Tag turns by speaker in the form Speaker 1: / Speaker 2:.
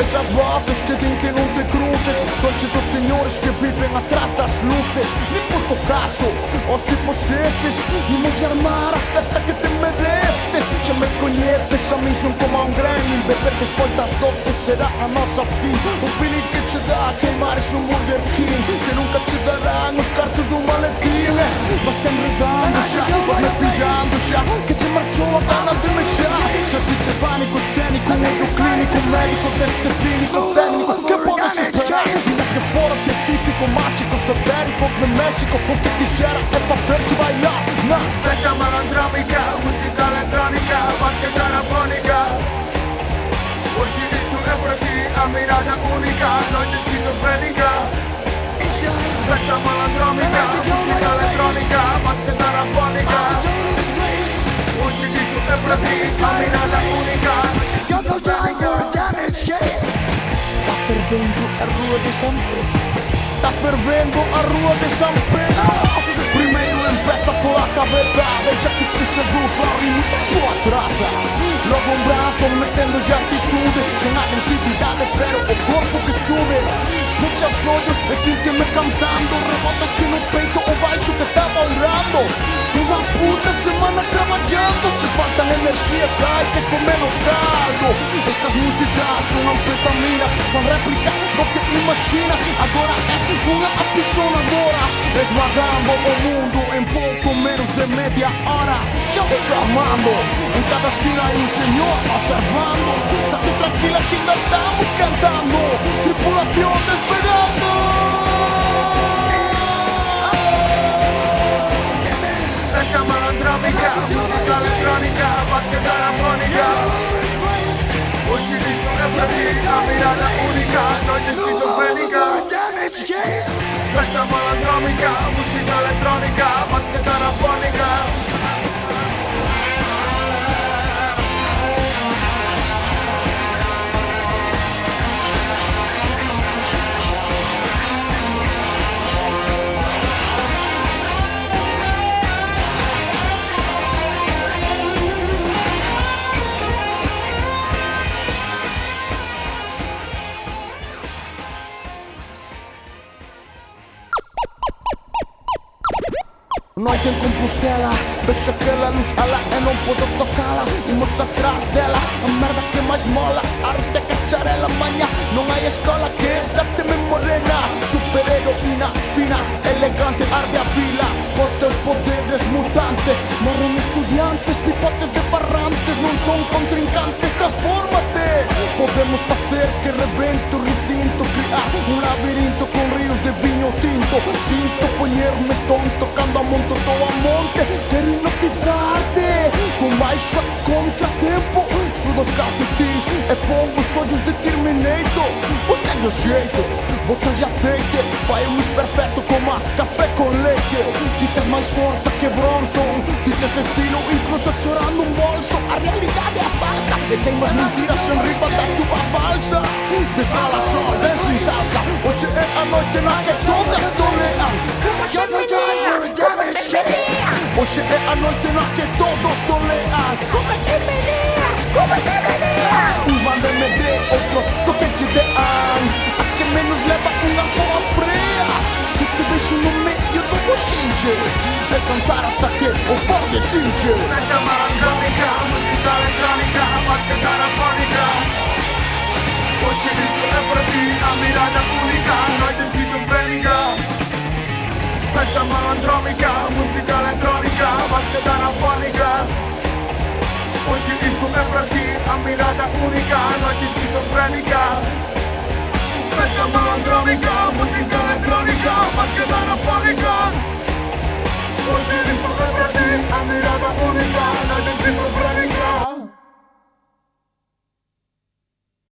Speaker 1: Esas voces que din que non te cruces Son dos señores que viven atrás das luces Nin por tu caso, os tipos eses Imos armar a festa que te mereces. Xa me coñeces, a mí son como un gremlin Beber despois das será a nosa fin O feeling que che dá queimar es un Burger King Que nunca che darán os cartos do maletín. Mas te enredando xa, vas me pillando xa Que Médico deste fínico técnico Que podes esperar? Ainda que fora científico, mágico, esotérico De México, o que quixera é facer-te bailar Na
Speaker 2: Festa malandrómica, música electrónica, basqueteira afónica Hoje isto é para ti, a mirada única, noite esquizofrénica Festa malandrómica, música electrónica, basqueteira afónica Hoje isto é para ti, a mirada
Speaker 1: fervendo a rua de São Pedro. Tá fervendo a rua de São Pedro. Primeiro empieza pola cabeza Deixa que te seduza a ritmo boa traza Logo un brazo metendo ya atitude Sen agresividade pero o corpo que sube Pecha os ollos e sínteme cantando Rebota no peito o baixo que tá bailando energías hai que comer o caldo Estas músicas son anfetaminas Fan réplica do que imaginas. Agora és unha apisonadora Esmagando o mundo en pouco menos de media hora. Xa vos chamando En cada esquina hai un señor observando. Tate tranquila que ainda estamos cantando
Speaker 2: para ti, a mirada única, noite esquizofrénica
Speaker 3: Damage case.
Speaker 1: Noite em Compostela Vejo aquela luz ala e non podo tocala Imos atrás dela, a merda que máis mola Arte cacharela maña, non hai escola que date-me morena, superheroína fina Elegante, arde a vila Cos teus poderes mutantes Morren estudiantes, pipotes de parrantes Non son contrincantes, transfórmate! Podemos facer que revento o recinto Criar un labirinto con ríos de viño tinto. Sinto poñerme monte Quero hipnotizarte. Con baixo a contratempo Sudo os calcetins e pongo os olhos de Terminator. Pois tenho jeito, botas de aceite. Um perfeito como a café com leite. Titas mais força que Bronson Titas estilo incluso chorando um bolso. A realidade é falsa E queimas mentiras en riba da tua balsa De sal a sol, dança em salsa Hoje é a noite na que Hoje é a noite na que todos toleam
Speaker 3: Como te venía, como.
Speaker 1: Uns mandam me de, outros toquem te dean. A que menos leva unha boa prea Se te beijo no meio do bochinche É cantar ata que o fogo cinche.
Speaker 2: Festa malandrómica, música electrónica, basqueteira afónica Hoje isto é para ti, a mirada única, noite esquizofrénica Festa malandrómica, música electrónica, basqueteira afónica Hoje isto é para ti, a mirada única, noite esquizofrénica Festa malandrómica, música electrónica, basqueteira afónica